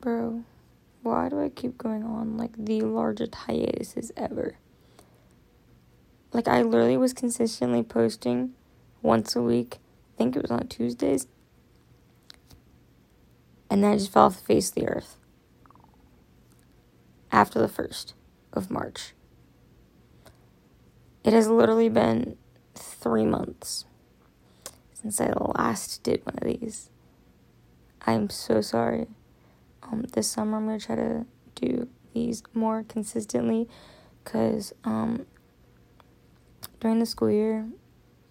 Bro, why do I keep going on like the largest hiatuses ever? Like, I literally was consistently posting once a week. I think it was on Tuesdays. And then I just fell off the face of the earth after the 1st of March. It has literally been three months since I last did one of these. I am so sorry. Um, this summer I'm gonna try to do these more consistently, cause um, during the school year,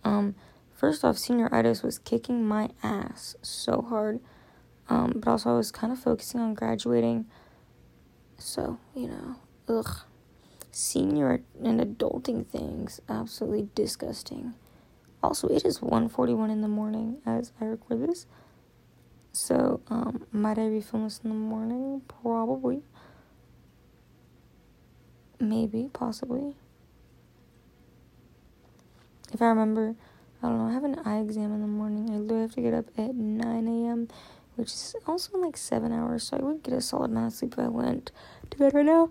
um, first off, senioritis was kicking my ass so hard, um, but also I was kind of focusing on graduating. So you know, ugh, senior and adulting things absolutely disgusting. Also, it is 1:41 in the morning as I record this. So, um, might I be filming this in the morning? Probably. Maybe, possibly. If I remember, I don't know, I have an eye exam in the morning. I literally have to get up at 9 a.m., which is also like seven hours, so I would get a solid amount of sleep if I went to bed right now.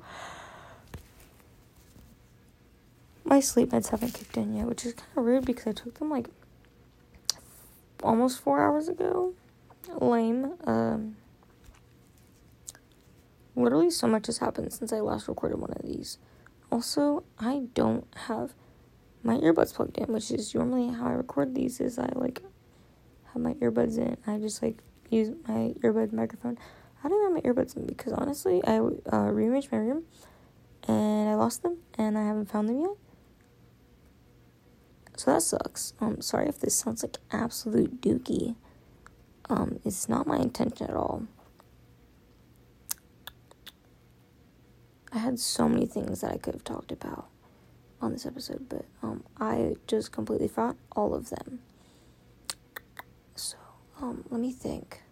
My sleep meds haven't kicked in yet, which is kind of rude because I took them like almost four hours ago lame. Um, literally, so much has happened since I last recorded one of these. Also, I don't have my earbuds plugged in, which is normally how I record these. Is I like have my earbuds in. I just like use my earbud microphone. I don't have my earbuds in because honestly, I uh, rearranged my room and I lost them and I haven't found them yet. So that sucks. Um, sorry if this sounds like absolute dookie. Um, it's not my intention at all. I had so many things that I could have talked about on this episode, but um, I just completely forgot all of them. So, um, let me think.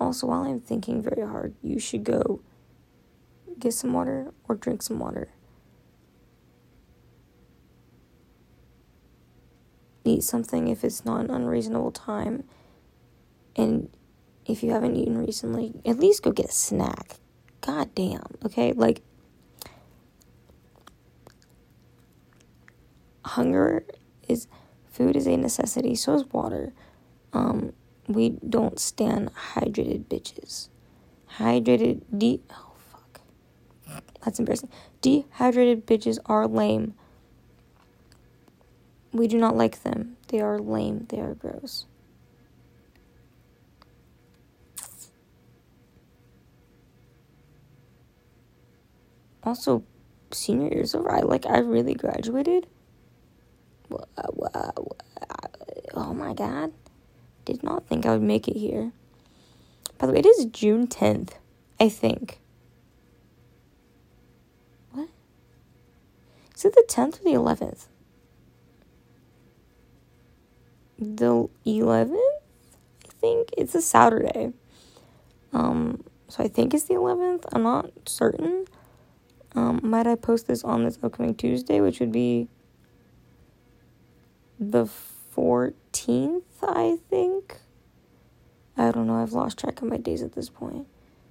Also, while I'm thinking very hard, you should go get some water or drink some water. Eat something if it's not an unreasonable time. And if you haven't eaten recently, at least go get a snack. God damn, okay? Like, hunger is food is a necessity, so is water. Um, we don't stand hydrated bitches. Hydrated de oh fuck. That's embarrassing. Dehydrated bitches are lame. We do not like them. They are lame. They are gross. Also, senior year's over. I like. I really graduated. Oh my god! Did not think I would make it here. By the way, it is June tenth. I think. What? Is it the tenth or the eleventh? The 11th, I think. It's a Saturday. Um, so I think it's the 11th. I'm not certain. Um, might I post this on this upcoming Tuesday, which would be the 14th, I think. I don't know. I've lost track of my days at this point.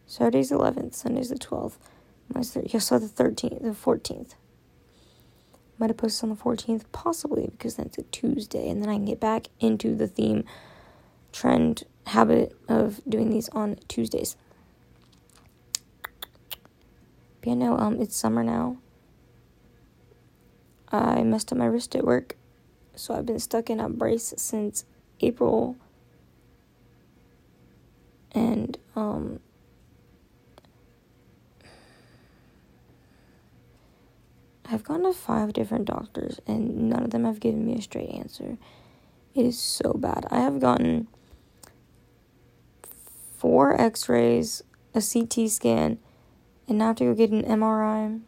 Saturday's 11th, Sunday's the 12th. Mine's 30. Yeah, so the 13th, the 14th. Might have posted on the 14th, possibly because that's a Tuesday, and then I can get back into the theme trend habit of doing these on Tuesdays. But yeah, no, um, it's summer now. I messed up my wrist at work, so I've been stuck in a brace since April. And, um, I've gone to five different doctors and none of them have given me a straight answer. It is so bad. I have gotten four x rays, a CT scan, and now I have to go get an MRI.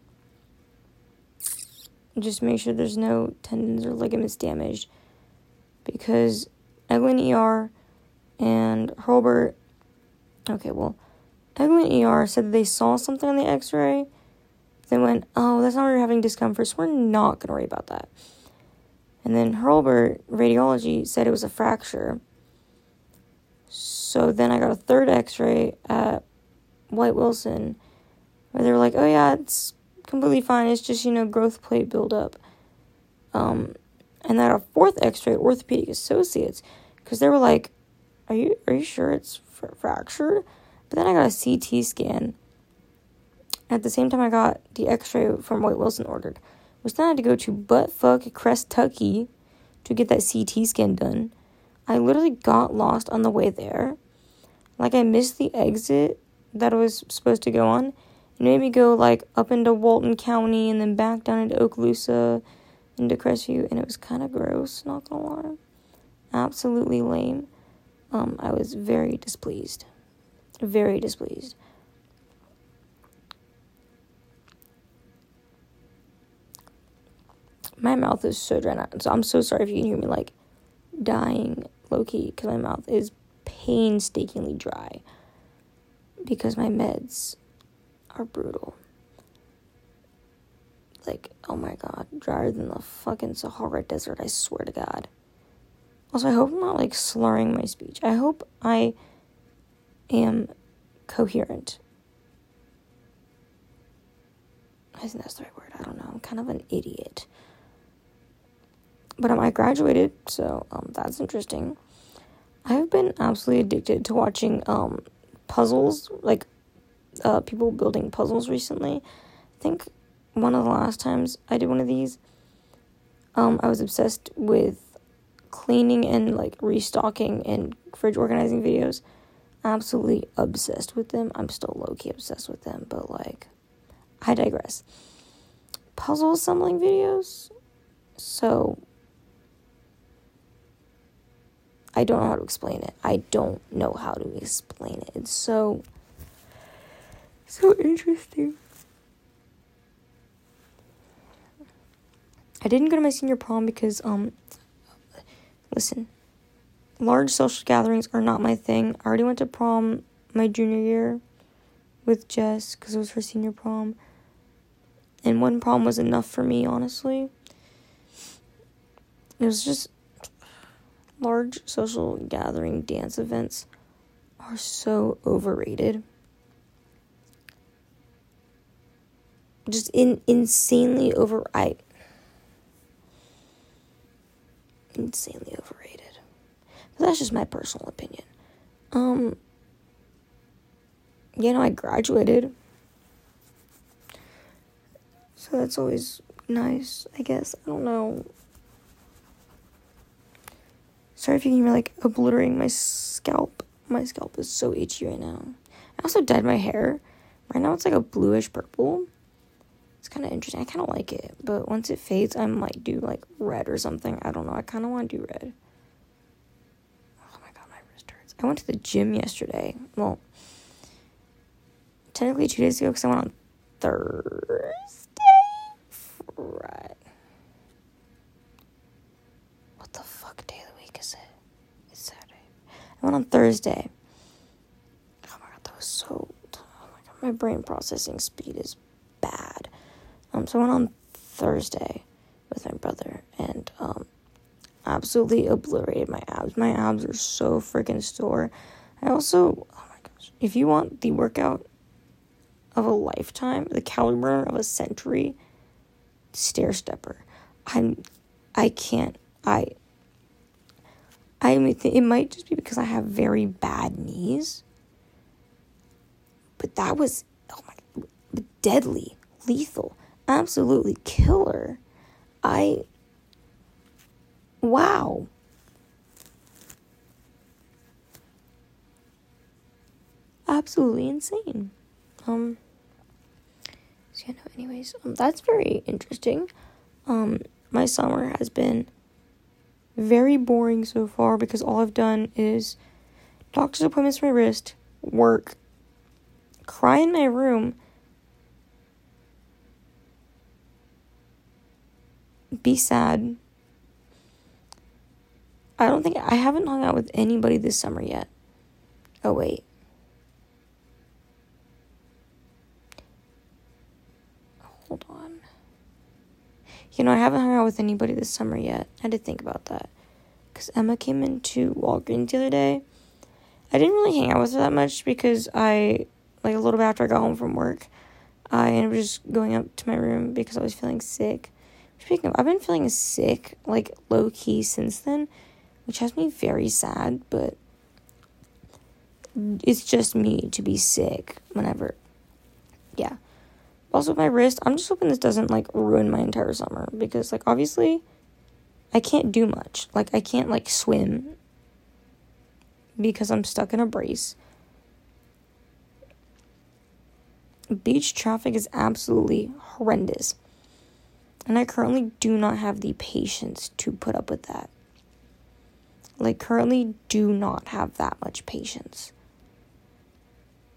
Just make sure there's no tendons or ligaments damaged. Because Eglin ER and Hurlburt. Okay, well, Eglin ER said they saw something on the x ray they went, oh, that's not where you're having discomfort, so we're not going to worry about that. And then Hurlburt Radiology said it was a fracture. So then I got a third x ray at White Wilson where they were like, oh yeah, it's completely fine. It's just, you know, growth plate buildup. Um, and then a fourth x ray, at Orthopedic Associates, because they were like, are you, are you sure it's fr- fractured? But then I got a CT scan. At the same time, I got the x ray from White Wilson ordered. Then I had to go to buttfuck Crestucky to get that CT scan done. I literally got lost on the way there. Like I missed the exit that I was supposed to go on. It made me go like up into Walton County and then back down into Okaloosa into Crestview and it was kind of gross, not gonna lie. Absolutely lame. Um, I was very displeased. Very displeased. My mouth is so dry now, so I'm so sorry if you can hear me like dying low key because my mouth is painstakingly dry because my meds are brutal. Like, oh my god, drier than the fucking Sahara Desert, I swear to God. Also, I hope I'm not like slurring my speech. I hope I am coherent. I think that's the right word. I don't know. I'm kind of an idiot. But um, I graduated, so um, that's interesting. I've been absolutely addicted to watching um, puzzles, like uh, people building puzzles recently. I think one of the last times I did one of these, um, I was obsessed with cleaning and like restocking and fridge organizing videos. Absolutely obsessed with them. I'm still low key obsessed with them, but like, I digress. Puzzle assembling videos. So, I don't know how to explain it. I don't know how to explain it. It's so so interesting. I didn't go to my senior prom because um listen, large social gatherings are not my thing. I already went to prom my junior year with Jess cuz it was her senior prom. And one prom was enough for me, honestly. It was just large social gathering dance events are so overrated. Just in insanely over I insanely overrated. But that's just my personal opinion. Um you know, I graduated. So that's always nice, I guess. I don't know. Sorry if you can hear like obliterating my scalp. My scalp is so itchy right now. I also dyed my hair. Right now it's like a bluish purple. It's kind of interesting. I kind of like it, but once it fades, I might do like red or something. I don't know. I kind of want to do red. Oh my god, my wrist hurts. I went to the gym yesterday. Well, technically two days ago because I went on Thursday. Right. Went on Thursday. Oh my god, that was so. Oh my god, my brain processing speed is bad. Um, so I went on Thursday with my brother and um, absolutely obliterated my abs. My abs are so freaking sore. I also, oh my gosh, if you want the workout of a lifetime, the calorie burner of a century, stair stepper. I'm, I can't. I I mean, it might just be because I have very bad knees. But that was, oh my, deadly, lethal, absolutely killer. I, wow. Absolutely insane. Um, so yeah, no, anyways, um, that's very interesting. Um, my summer has been very boring so far because all I've done is doctor's appointments for my wrist, work, cry in my room, be sad. I don't think I haven't hung out with anybody this summer yet. Oh, wait. Hold on. You know, I haven't hung out with anybody this summer yet. I had to think about that. Because Emma came into Walgreens the other day. I didn't really hang out with her that much because I, like a little bit after I got home from work, I ended up just going up to my room because I was feeling sick. Speaking of, I've been feeling sick, like low key since then, which has me very sad, but it's just me to be sick whenever. Yeah. Also, my wrist, I'm just hoping this doesn't like ruin my entire summer because, like, obviously, I can't do much. Like, I can't like swim because I'm stuck in a brace. Beach traffic is absolutely horrendous. And I currently do not have the patience to put up with that. Like, currently, do not have that much patience.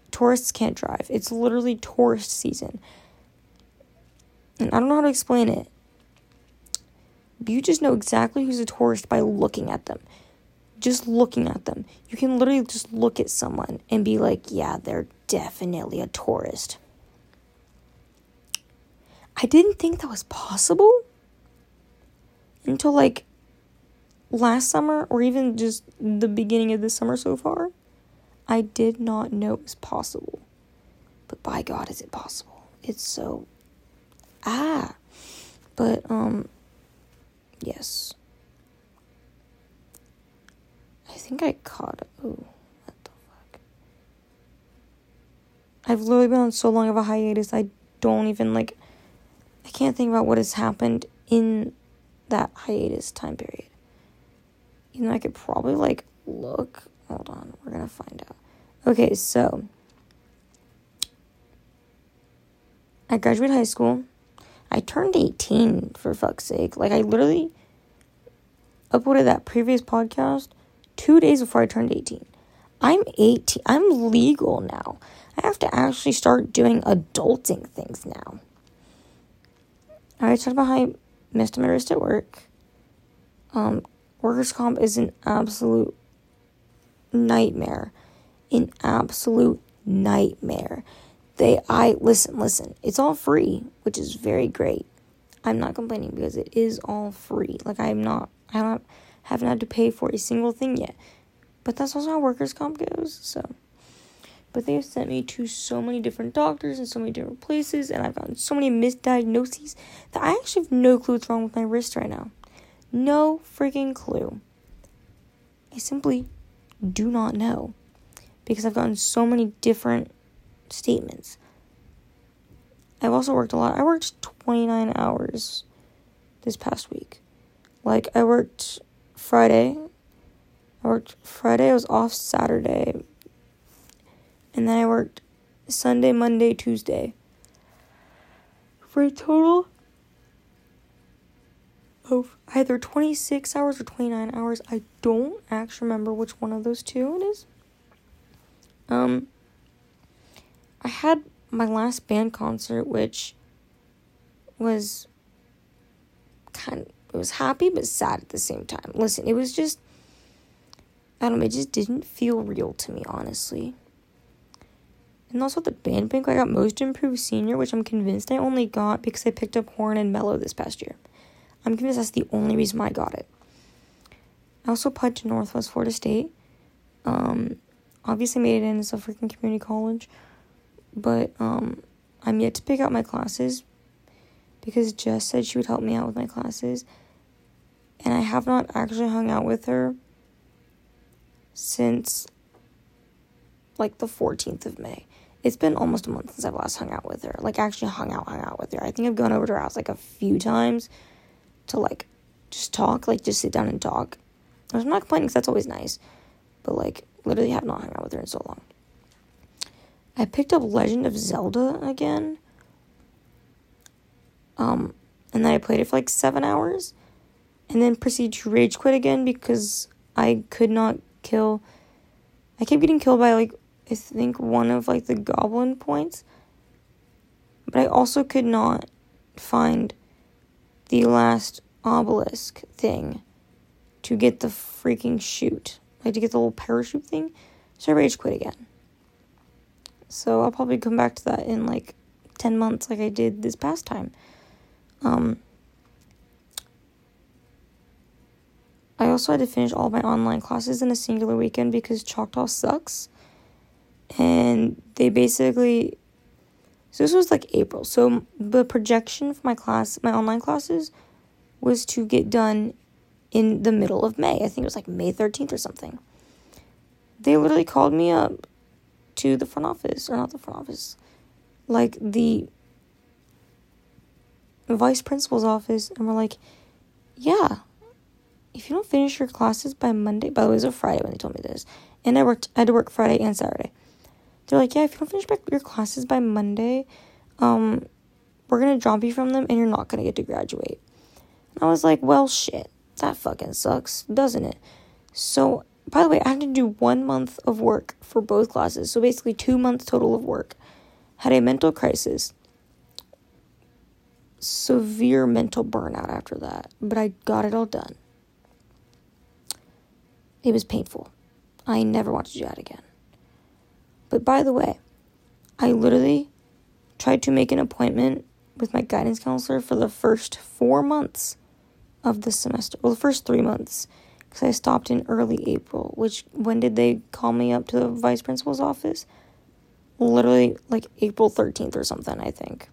Tourists can't drive. It's literally tourist season. And I don't know how to explain it. You just know exactly who's a tourist by looking at them. Just looking at them. You can literally just look at someone and be like, yeah, they're definitely a tourist. I didn't think that was possible until like last summer or even just the beginning of this summer so far. I did not know it was possible. But by God, is it possible? It's so. Ah! But, um, yes. I think I caught. Oh, what the fuck? I've literally been on so long of a hiatus, I don't even, like. I can't think about what has happened in that hiatus time period. You know, I could probably, like, look. Hold on, we're gonna find out. Okay, so I graduated high school. I turned 18 for fuck's sake. Like I literally uploaded that previous podcast 2 days before I turned 18. I'm 18. I'm legal now. I have to actually start doing adulting things now. I already talked about how I missed my wrist at work. Um, workers' comp is an absolute nightmare an absolute nightmare. They I listen, listen. It's all free, which is very great. I'm not complaining because it is all free. Like I'm not I don't haven't had to pay for a single thing yet. But that's also how workers comp goes. So but they have sent me to so many different doctors and so many different places, and I've gotten so many misdiagnoses that I actually have no clue what's wrong with my wrist right now. No freaking clue. I simply do not know because I've gotten so many different statements. I've also worked a lot. I worked 29 hours this past week. Like, I worked Friday. I worked Friday. I was off Saturday. And then I worked Sunday, Monday, Tuesday. For a total of either 26 hours or 29 hours. I don't actually remember which one of those two it is. Um, I had my last band concert, which was kind of, it was happy but sad at the same time. Listen, it was just, I don't know, it just didn't feel real to me, honestly. And also the band pick, I got most improved senior, which I'm convinced I only got because I picked up horn and mellow this past year. I'm convinced that's the only reason I got it. I also applied to Northwest Florida State. Um, obviously made it in as a freaking community college, but um, I'm yet to pick out my classes because Jess said she would help me out with my classes, and I have not actually hung out with her since like the 14th of May. It's been almost a month since I've last hung out with her. Like actually hung out, hung out with her. I think I've gone over to her house like a few times to like just talk, like just sit down and talk. I'm not complaining because that's always nice, but like literally have not hung out with her in so long. I picked up Legend of Zelda again. Um, and then I played it for like seven hours, and then proceeded to rage quit again because I could not kill. I kept getting killed by like I think one of like the goblin points, but I also could not find the last obelisk thing to get the freaking shoot like to get the little parachute thing. So I rage quit again. So I'll probably come back to that in like 10 months like I did this past time. Um I also had to finish all my online classes in a singular weekend because Choctaw sucks. And they basically so this was like April. So the projection for my class, my online classes was to get done in the middle of May. I think it was like May 13th or something. They literally called me up to the front office, or not the front office, like the vice principal's office, and we're like, yeah, if you don't finish your classes by Monday, by the way, it was a Friday when they told me this, and I worked, I had to work Friday and Saturday. They're like, yeah, if you don't finish your classes by Monday, um, we're gonna drop you from them, and you're not gonna get to graduate. And I was like, well, shit, that fucking sucks, doesn't it? So by the way, I had to do one month of work for both classes, so basically two months total of work. Had a mental crisis, severe mental burnout after that, but I got it all done. It was painful. I never want to do that again. But by the way, I literally tried to make an appointment with my guidance counselor for the first four months of the semester. Well, the first three months because I stopped in early April. Which when did they call me up to the vice principal's office? Literally like April thirteenth or something. I think.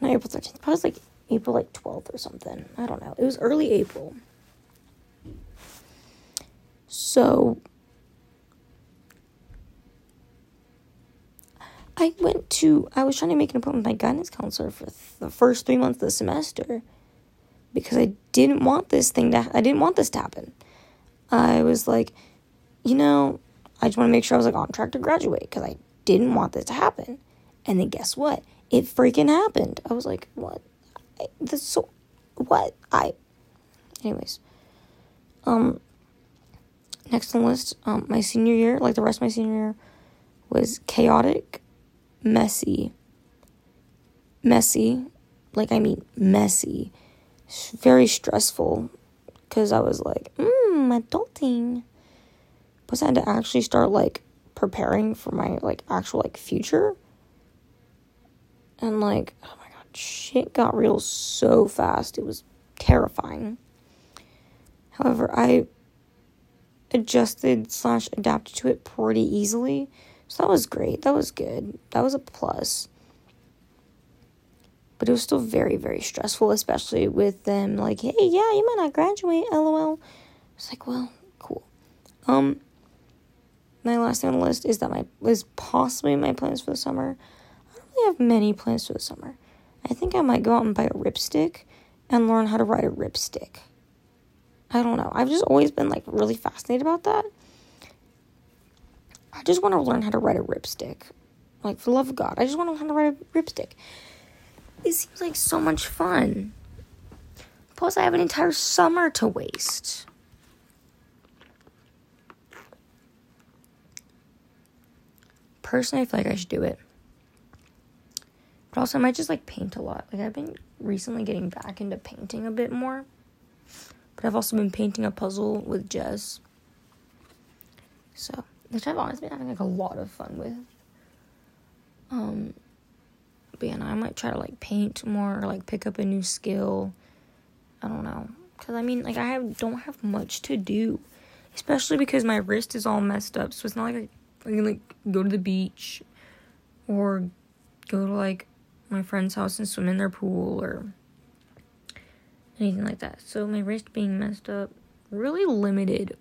Not April thirteenth. Probably like April like twelfth or something. I don't know. It was early April. So I went to, I was trying to make an appointment with my guidance counselor for the first three months of the semester because I didn't want this thing to I didn't want this to happen. I was like, you know, I just want to make sure I was like on track to graduate because I didn't want this to happen. And then guess what? It freaking happened. I was like, what? I, this so what? I anyways. Um next on the list, um my senior year, like the rest of my senior year was chaotic, messy. Messy, like I mean messy very stressful because I was like, mmm, adulting. Plus, I had to actually start like preparing for my like actual like future. And like, oh my god, shit got real so fast. It was terrifying. However, I adjusted slash adapted to it pretty easily. So that was great. That was good. That was a plus but it was still very very stressful especially with them like hey yeah you might not graduate lol. It's like well cool. Um my last thing on the list is that my is possibly my plans for the summer. I don't really have many plans for the summer. I think i might go out and buy a ripstick and learn how to ride a ripstick. I don't know. I've just always been like really fascinated about that. I just want to learn how to ride a ripstick. Like for the love of god i just want to learn how to ride a ripstick it seems like so much fun. Plus, I have an entire summer to waste. Personally, I feel like I should do it. But also, I might just like paint a lot. Like, I've been recently getting back into painting a bit more. But I've also been painting a puzzle with Jess. So, which I've honestly been having like a lot of fun with. Um, but yeah, I might try to like paint more or like pick up a new skill. I don't know. Cause I mean, like I have don't have much to do, especially because my wrist is all messed up. So it's not like I, I can like go to the beach, or go to like my friend's house and swim in their pool or anything like that. So my wrist being messed up really limited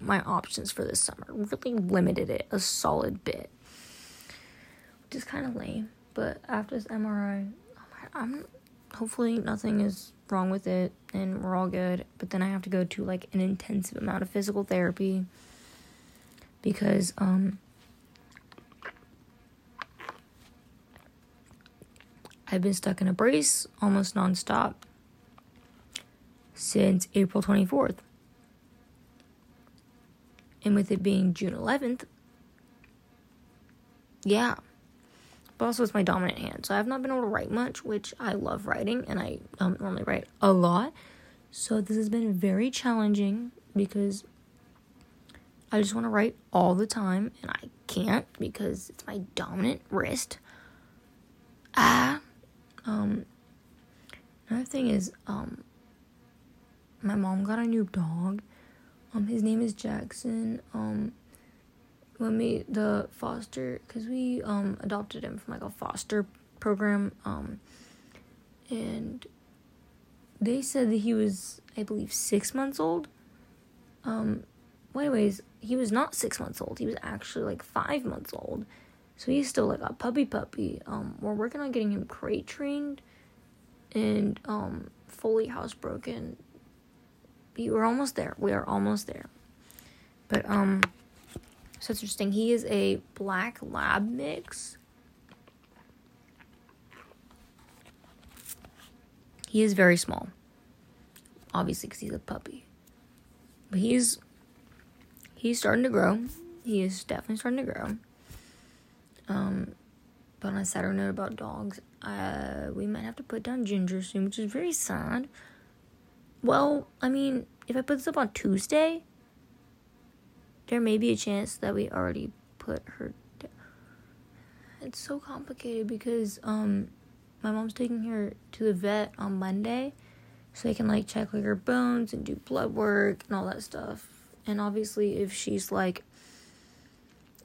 my options for this summer. Really limited it a solid bit, which is kind of lame. But after this MRI, I'm hopefully nothing is wrong with it and we're all good. But then I have to go to like an intensive amount of physical therapy because um I've been stuck in a brace almost nonstop since April 24th. And with it being June 11th, yeah, but also it's my dominant hand. So I've not been able to write much, which I love writing and I don't normally write a lot. So this has been very challenging because I just want to write all the time and I can't because it's my dominant wrist. Ah. Um another thing is um my mom got a new dog Um, his name is Jackson. Um, when we the foster, cause we um adopted him from like a foster program. Um, and they said that he was, I believe, six months old. Um, well, anyways, he was not six months old. He was actually like five months old. So he's still like a puppy puppy. Um, we're working on getting him crate trained and um fully housebroken. We're almost there. We are almost there. But um so it's interesting. He is a black lab mix. He is very small. Obviously cuz he's a puppy. But he's he's starting to grow. He is definitely starting to grow. Um, but on a sadder note about dogs, uh, we might have to put down Ginger soon, which is very sad. Well, I mean, if I put this up on Tuesday, there may be a chance that we already put her down. It's so complicated because um, my mom's taking her to the vet on Monday, so they can like check like her bones and do blood work and all that stuff. And obviously, if she's like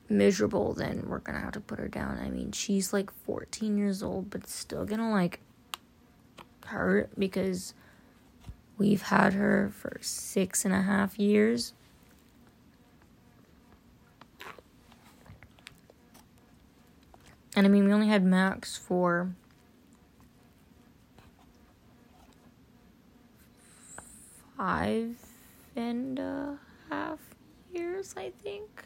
miserable, then we're gonna have to put her down. I mean, she's like 14 years old, but still gonna like hurt because we've had her for six and a half years. And I mean, we only had Max for five and a half years, I think.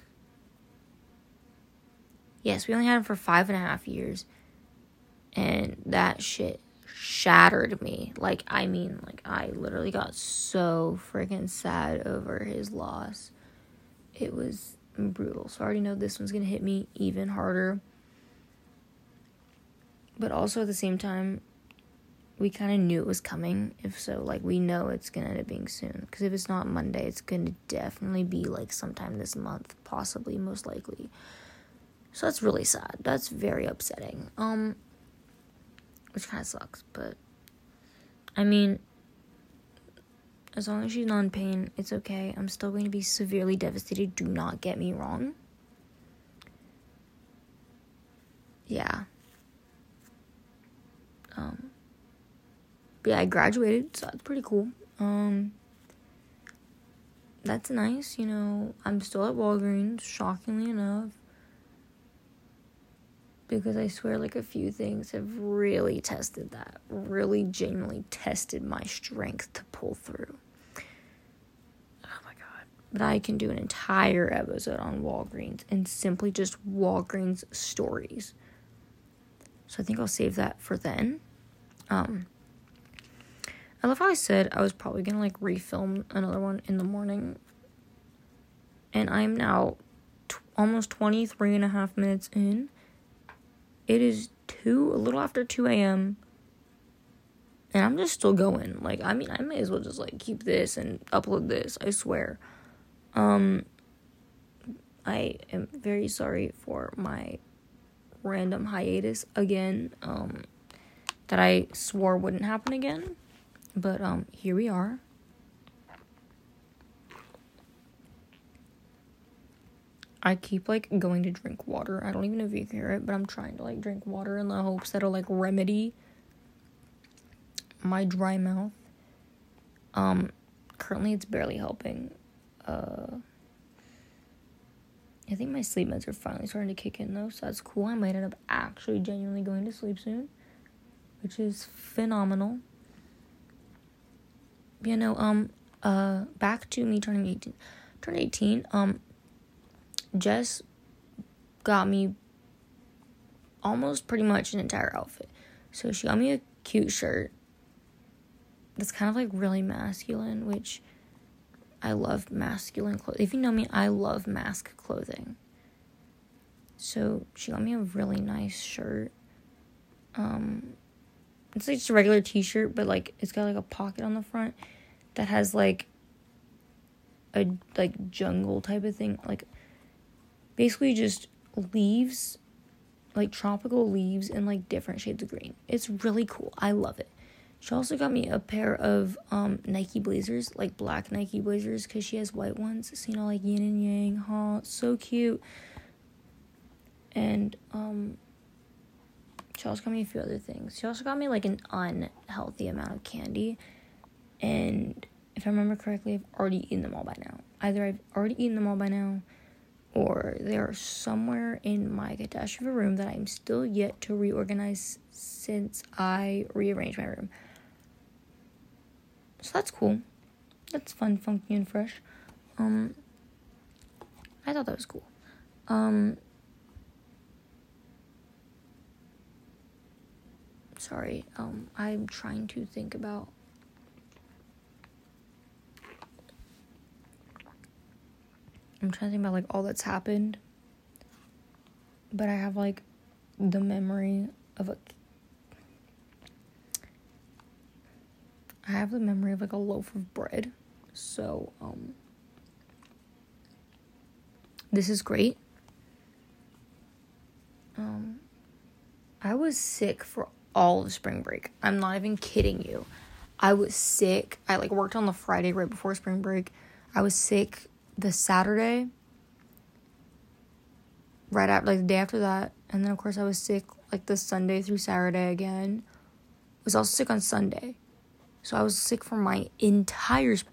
Yes, we only had him for five and a half years. And that shit shattered me. Like, I mean, like, I literally got so freaking sad over his loss. It was brutal. So I already know this one's gonna hit me even harder. But also at the same time, we kind of knew it was coming. If so, like, we know it's gonna end up being soon. Because if it's not Monday, it's gonna definitely be like sometime this month, possibly, most likely. So that's really sad. That's very upsetting. Um which kind of sucks, but I mean as long as she's not in pain, it's okay. I'm still going to be severely devastated. Do not get me wrong. Yeah. Um but yeah, I graduated, so that's pretty cool. Um that's nice, you know. I'm still at Walgreens, shockingly enough because I swear, like, a few things have really tested that, really genuinely tested my strength to pull through. Oh my god. But I can do an entire episode on Walgreens and simply just Walgreens stories. So I think I'll save that for then. Um, I love how I said I was probably gonna like refilm another one in the morning. And I'm now t- almost 23 and a half minutes in it is 2, a little after 2 a.m. And I'm just still going. Like, I mean, I may as well just, like, keep this and upload this. I swear. Um, I am very sorry for my random hiatus again. Um, that I swore wouldn't happen again. But, um, here we are. I keep like going to drink water. I don't even know if you can hear it, but I'm trying to like drink water in the hopes that it'll like remedy my dry mouth. Um, currently it's barely helping. Uh, I think my sleep meds are finally starting to kick in though, so that's cool. I might end up actually genuinely going to sleep soon, which is phenomenal. You know, um, uh, back to me turning 18. Turn 18, um, Jess got me almost pretty much an entire outfit. So she got me a cute shirt that's kind of like really masculine, which I love masculine clothing. If you know me, I love mask clothing. So she got me a really nice shirt. Um it's like just a regular t-shirt, but like it's got like a pocket on the front that has like a like jungle type of thing, like basically just leaves, like tropical leaves in like different shades of green. It's really cool. I love it. She also got me a pair of um, Nike blazers, like black Nike blazers, because she has white ones. So, you know, like yin and yang. Huh? So cute. And um, she also got me a few other things. She also got me like an unhealthy amount of candy. And if I remember correctly, I've already eaten them all by now. Either I've already eaten them all by now, or they are somewhere in my catastrophe room that I'm still yet to reorganize since I rearranged my room. So that's cool. That's fun, funky, and fresh. Um, I thought that was cool. Um, sorry. Um, I'm trying to think about. I'm trying to think about like all that's happened. But I have like the memory of a I have the memory of like a loaf of bread. So, um, this is great. Um, I was sick for all of spring break. I'm not even kidding you. I was sick. I like worked on the Friday right before spring break. I was sick the Saturday, right after, like the day after that. And then, of course, I was sick like the Sunday through Saturday again. I was also sick on Sunday. So I was sick for my entire. Sp-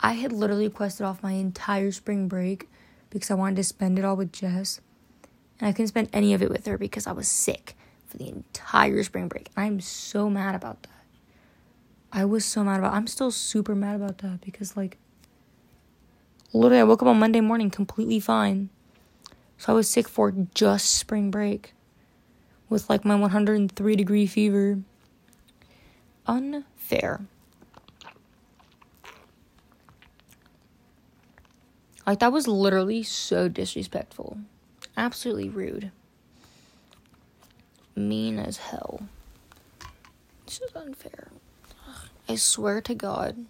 I had literally requested off my entire spring break because I wanted to spend it all with Jess, and I couldn't spend any of it with her because I was sick for the entire spring break. I'm so mad about that. I was so mad about. I'm still super mad about that because like. Literally, I woke up on Monday morning completely fine. So I was sick for just spring break with like my 103 degree fever. Unfair. Like, that was literally so disrespectful. Absolutely rude. Mean as hell. This is unfair. I swear to God.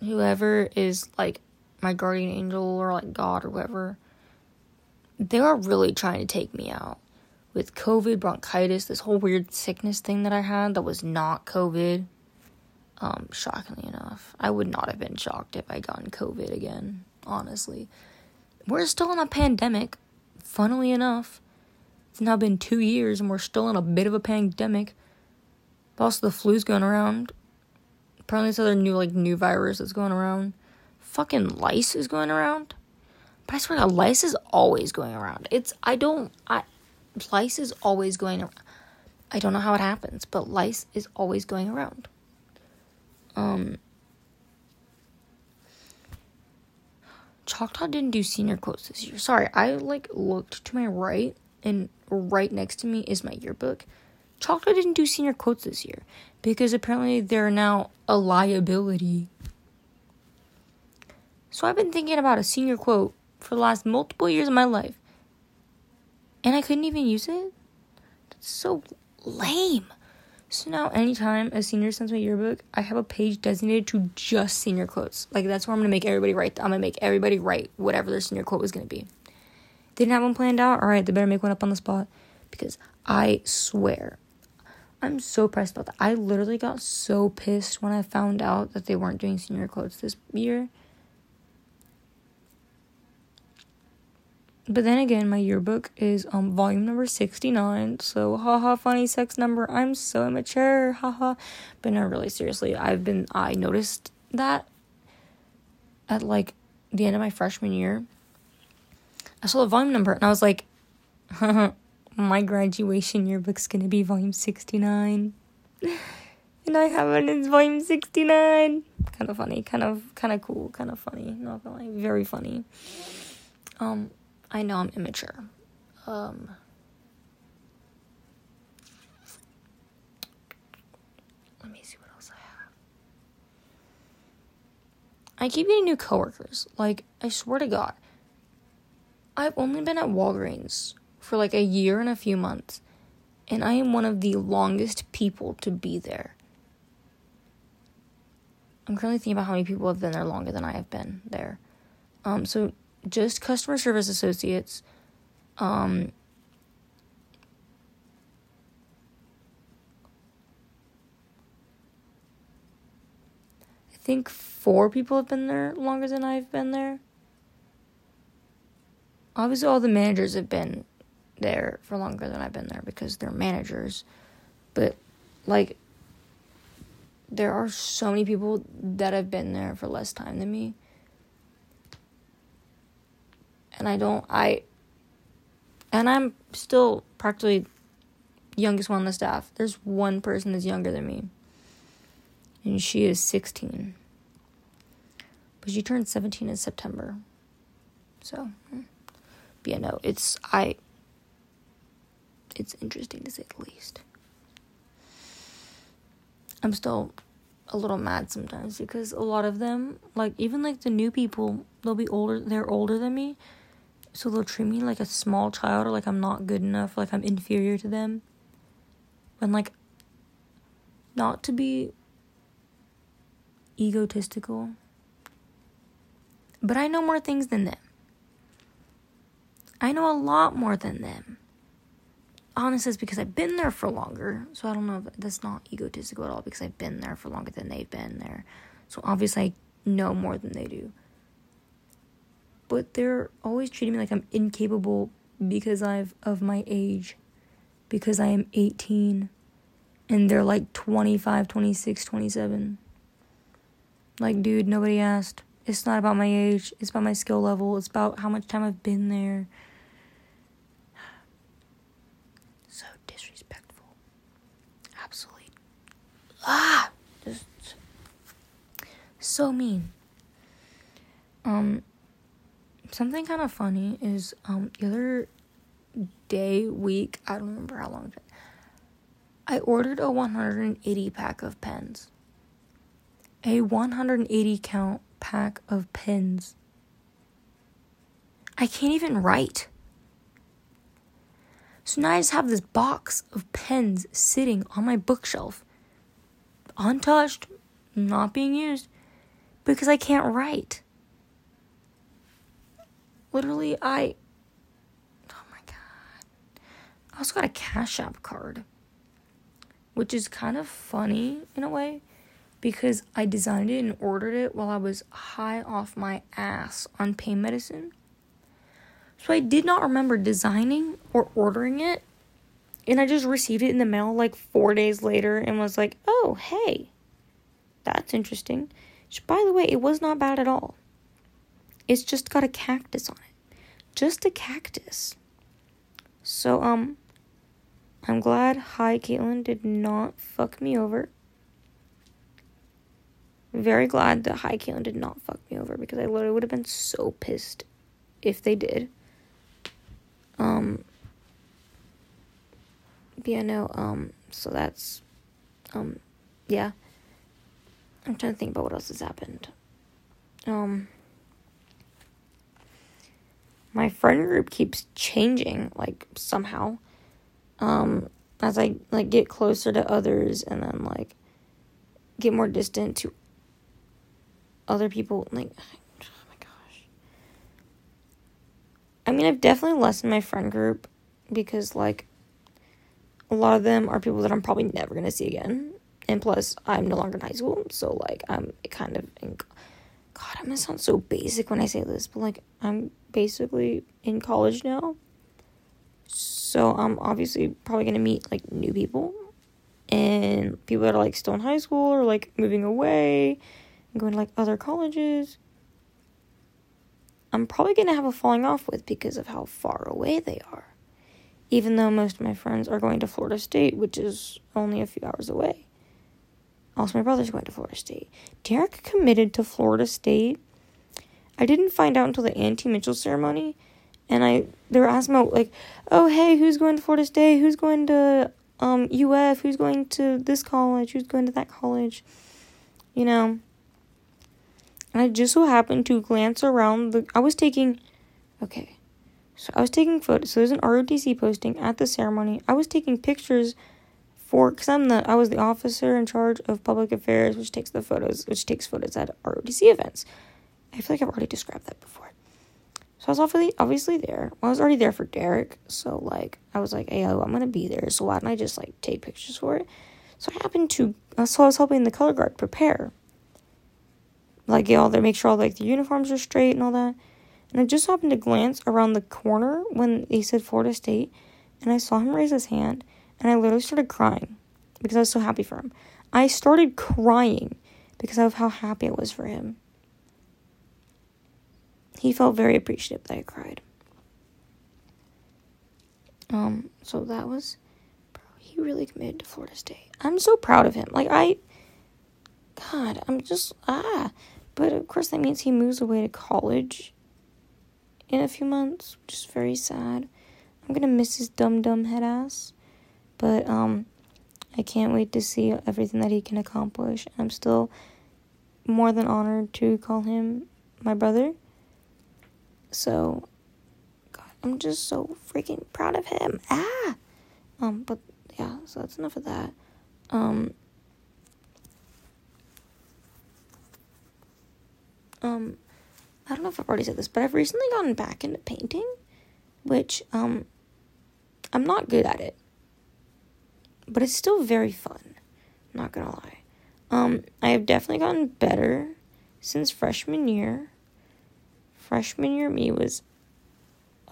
Whoever is like my guardian angel or like God or whatever, they are really trying to take me out with COVID, bronchitis, this whole weird sickness thing that I had that was not COVID. Um, shockingly enough, I would not have been shocked if I gotten COVID again, honestly. We're still in a pandemic, funnily enough. It's now been two years and we're still in a bit of a pandemic. Also, the flu's going around. Apparently, this other new, like, new virus that's going around. Fucking lice is going around. But I swear to God, lice is always going around. It's, I don't, I, lice is always going around. I don't know how it happens, but lice is always going around. Um, Choctaw didn't do senior quotes this year. Sorry, I like looked to my right, and right next to me is my yearbook. Choctaw didn't do senior quotes this year because apparently they're now a liability. So I've been thinking about a senior quote for the last multiple years of my life and I couldn't even use it. That's so lame. So now, anytime a senior sends me a yearbook, I have a page designated to just senior quotes. Like that's where I'm gonna make everybody write. I'm gonna make everybody write whatever their senior quote was gonna be. Didn't have one planned out. All right, they better make one up on the spot because I swear, I'm so pressed about that. I literally got so pissed when I found out that they weren't doing senior quotes this year. But then again, my yearbook is um volume number 69. So haha funny sex number. I'm so immature. Haha. But no, really seriously, I've been I noticed that at like the end of my freshman year. I saw the volume number and I was like, my graduation yearbook's gonna be volume 69. and I have it in volume 69. Kind of funny, kind of kind of cool, kind of funny. Not gonna lie, very funny. Um I know I'm immature. Um, let me see what else I have. I keep getting new coworkers. Like, I swear to God, I've only been at Walgreens for like a year and a few months, and I am one of the longest people to be there. I'm currently thinking about how many people have been there longer than I have been there. Um, so just customer service associates um, I think four people have been there longer than I've been there. Obviously, all the managers have been there for longer than I've been there because they're managers. But, like, there are so many people that have been there for less time than me. And I don't, I, and I'm still practically youngest one on the staff. There's one person that's younger than me, and she is 16. But she turned 17 in September. So, hmm. but yeah, no, it's, I, it's interesting to say the least. I'm still a little mad sometimes because a lot of them, like even like the new people, they'll be older, they're older than me. So they'll treat me like a small child or like I'm not good enough, like I'm inferior to them. And like not to be egotistical, but I know more things than them. I know a lot more than them Honestly, is because I've been there for longer. So I don't know if that's not egotistical at all because I've been there for longer than they've been there. So obviously I know more than they do. But they're always treating me like I'm incapable because I've of my age. Because I am 18 and they're like 25, 26, 27. Like dude, nobody asked. It's not about my age, it's about my skill level, it's about how much time I've been there So disrespectful. Absolutely. ah, just so mean. Um, something kind of funny is um the other day, week, I don't remember how long. I ordered a 180 pack of pens. A 180 count pack of pens. I can't even write. So now I just have this box of pens sitting on my bookshelf untouched, not being used, because I can't write. Literally, I. Oh my god. I also got a Cash App card, which is kind of funny in a way because I designed it and ordered it while I was high off my ass on pain medicine. So I did not remember designing or ordering it and I just received it in the mail like four days later and was like, oh, hey, that's interesting. Which, by the way, it was not bad at all. It's just got a cactus on it. Just a cactus. So, um, I'm glad High Caitlin did not fuck me over. Very glad that High Caitlin did not fuck me over because I literally would have been so pissed if they did. Um, yeah, no, um, so that's, um, yeah. I'm trying to think about what else has happened. Um, my friend group keeps changing, like, somehow. Um, as I, like, get closer to others and then, like, get more distant to other people, like, oh my gosh. I mean, I've definitely lessened my friend group because, like, a lot of them are people that I'm probably never gonna see again. And plus, I'm no longer in high school, so like I'm kind of in. God, I'm gonna sound so basic when I say this, but like I'm basically in college now. So I'm obviously probably gonna meet like new people and people that are like still in high school or like moving away and going to like other colleges. I'm probably gonna have a falling off with because of how far away they are even though most of my friends are going to Florida State, which is only a few hours away. Also, my brother's going to Florida State. Derek committed to Florida State. I didn't find out until the Auntie Mitchell ceremony, and I they were asking about like, oh hey, who's going to Florida State? Who's going to um UF? Who's going to this college? Who's going to that college? You know. And I just so happened to glance around the. I was taking, okay, so I was taking photos. So there's an ROTC posting at the ceremony. I was taking pictures for because I'm the I was the officer in charge of public affairs, which takes the photos, which takes photos at ROTC events. I feel like I've already described that before. So I was obviously obviously there. Well, I was already there for Derek, so like I was like, hey, I'm gonna be there. So why don't I just like take pictures for it? So I happened to. Uh, so I was helping the color guard prepare. like get all there, make sure all like the uniforms are straight and all that. And I just happened to glance around the corner when they said Florida State, and I saw him raise his hand, and I literally started crying because I was so happy for him. I started crying because of how happy I was for him. He felt very appreciative that I cried. Um, so that was, bro, he really committed to Florida State. I'm so proud of him. Like, I, God, I'm just, ah. But of course, that means he moves away to college in a few months, which is very sad. I'm gonna miss his dumb, dumb head ass. But, um, I can't wait to see everything that he can accomplish. I'm still more than honored to call him my brother. So, God, I'm just so freaking proud of him. Ah! Um, but yeah, so that's enough of that. Um, um, I don't know if I've already said this, but I've recently gotten back into painting, which, um, I'm not good at it but it's still very fun. Not gonna lie. Um, I have definitely gotten better since freshman year. Freshman year, me was,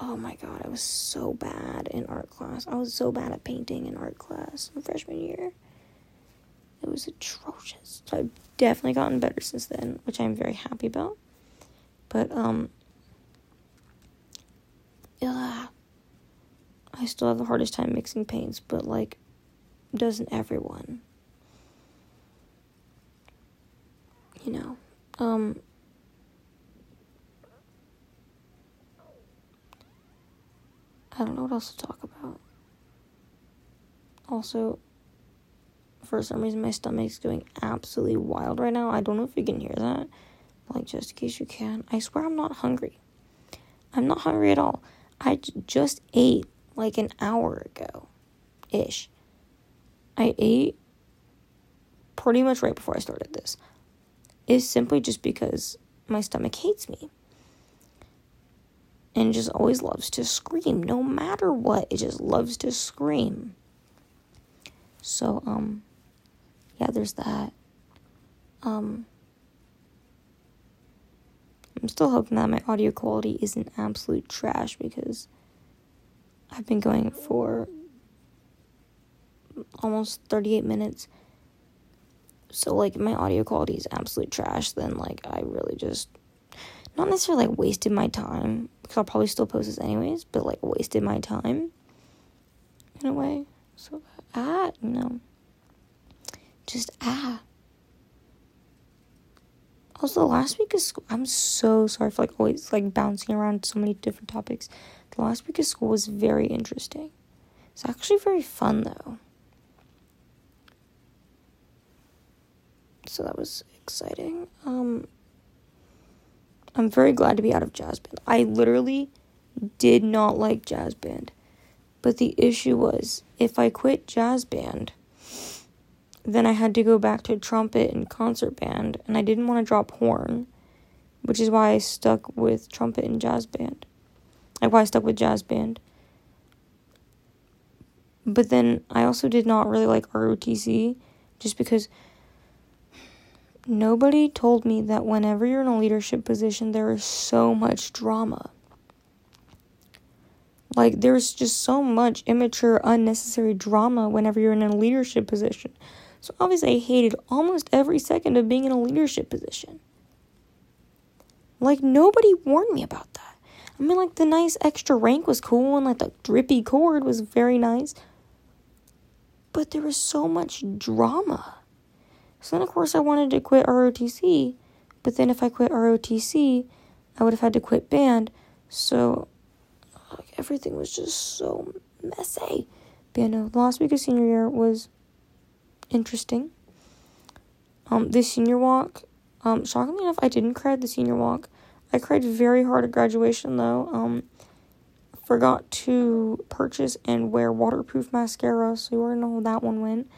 oh my god, I was so bad in art class. I was so bad at painting in art class in freshman year. It was atrocious. So I've definitely gotten better since then, which I'm very happy about. But, um, yeah, I still have the hardest time mixing paints, but like, doesn't everyone? You know, um, I don't know what else to talk about. Also, for some reason, my stomach's going absolutely wild right now. I don't know if you can hear that. Like, just in case you can, I swear I'm not hungry. I'm not hungry at all. I j- just ate like an hour ago ish. I ate pretty much right before I started this is simply just because my stomach hates me. And just always loves to scream no matter what. It just loves to scream. So um yeah, there's that. Um I'm still hoping that my audio quality isn't absolute trash because I've been going for almost 38 minutes. So like my audio quality is absolute trash, then like I really just not necessarily like wasted my time because I'll probably still post this anyways, but like wasted my time in a way. So ah, you know, just ah. Also, last week of school, I'm so sorry for like always like bouncing around so many different topics. The last week of school was very interesting. It's actually very fun though. So that was exciting. Um, I'm very glad to be out of jazz band. I literally did not like jazz band. But the issue was if I quit jazz band, then I had to go back to trumpet and concert band, and I didn't want to drop horn, which is why I stuck with trumpet and jazz band. Like why I stuck with jazz band. But then I also did not really like ROTC just because Nobody told me that whenever you're in a leadership position, there is so much drama. Like, there's just so much immature, unnecessary drama whenever you're in a leadership position. So, obviously, I hated almost every second of being in a leadership position. Like, nobody warned me about that. I mean, like, the nice extra rank was cool, and like the drippy cord was very nice. But there was so much drama. So then, of course, I wanted to quit ROTC, but then if I quit ROTC, I would have had to quit band. So, like, everything was just so messy. No, the last week of senior year was interesting. Um, the senior walk, um, shockingly enough, I didn't cry at the senior walk. I cried very hard at graduation, though. Um, forgot to purchase and wear waterproof mascara, so already know how that one went.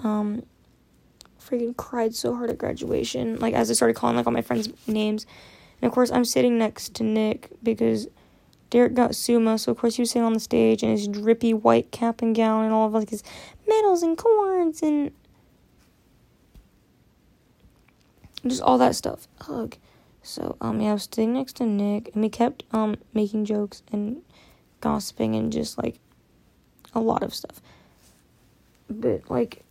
Um, freaking cried so hard at graduation. Like as I started calling like all my friends' names, and of course I'm sitting next to Nick because Derek got summa, so of course he was sitting on the stage in his drippy white cap and gown and all of like his medals and cords and and just all that stuff. Ugh. So um yeah, I was sitting next to Nick and we kept um making jokes and gossiping and just like a lot of stuff. But like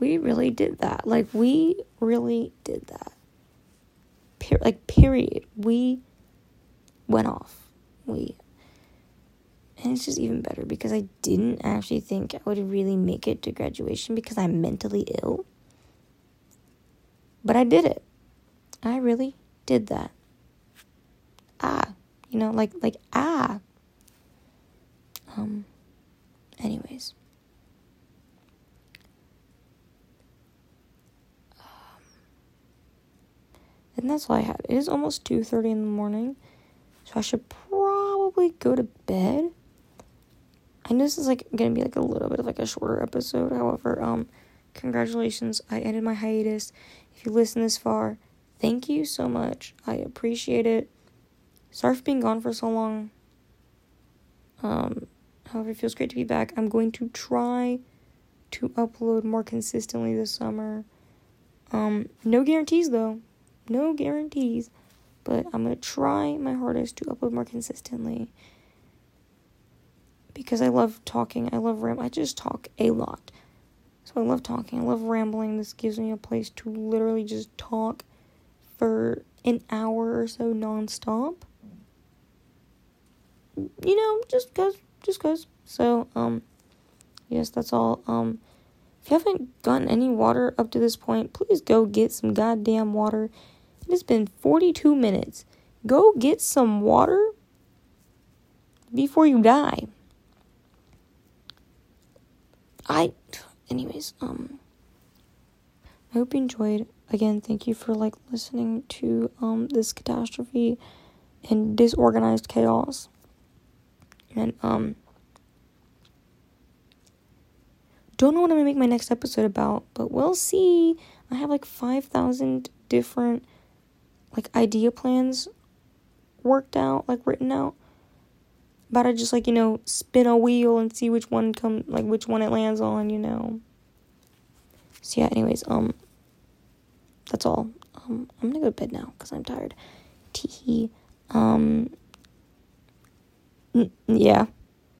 we really did that. Like we really did that. Per- like period. We went off. We and it's just even better because I didn't actually think I would really make it to graduation because I'm mentally ill. But I did it. I really did that. Ah, you know, like like ah. Um anyways. Um, and that's all I had. It is almost 2:30 in the morning. So I should probably go to bed. I know this is like gonna be like a little bit of like a shorter episode. However, um, congratulations, I ended my hiatus. If you listen this far, thank you so much. I appreciate it. Sorry for being gone for so long. Um, however, it feels great to be back. I'm going to try to upload more consistently this summer. Um, no guarantees though. No guarantees. But I'm gonna try my hardest to upload more consistently because I love talking. I love ram. I just talk a lot. So I love talking. I love rambling. This gives me a place to literally just talk for an hour or so nonstop. You know, just cause, just cause. So, um, yes, that's all. Um, if you haven't gotten any water up to this point, please go get some goddamn water. It has been 42 minutes. Go get some water before you die. I anyways, um I hope you enjoyed. Again, thank you for like listening to um this catastrophe and disorganized chaos. And um don't know what I'm gonna make my next episode about, but we'll see. I have like 5,000 different like idea plans worked out, like written out. About to just like you know spin a wheel and see which one come like which one it lands on you know. So yeah anyways um that's all. Um i'm gonna go to bed now because i'm tired. Tee um yeah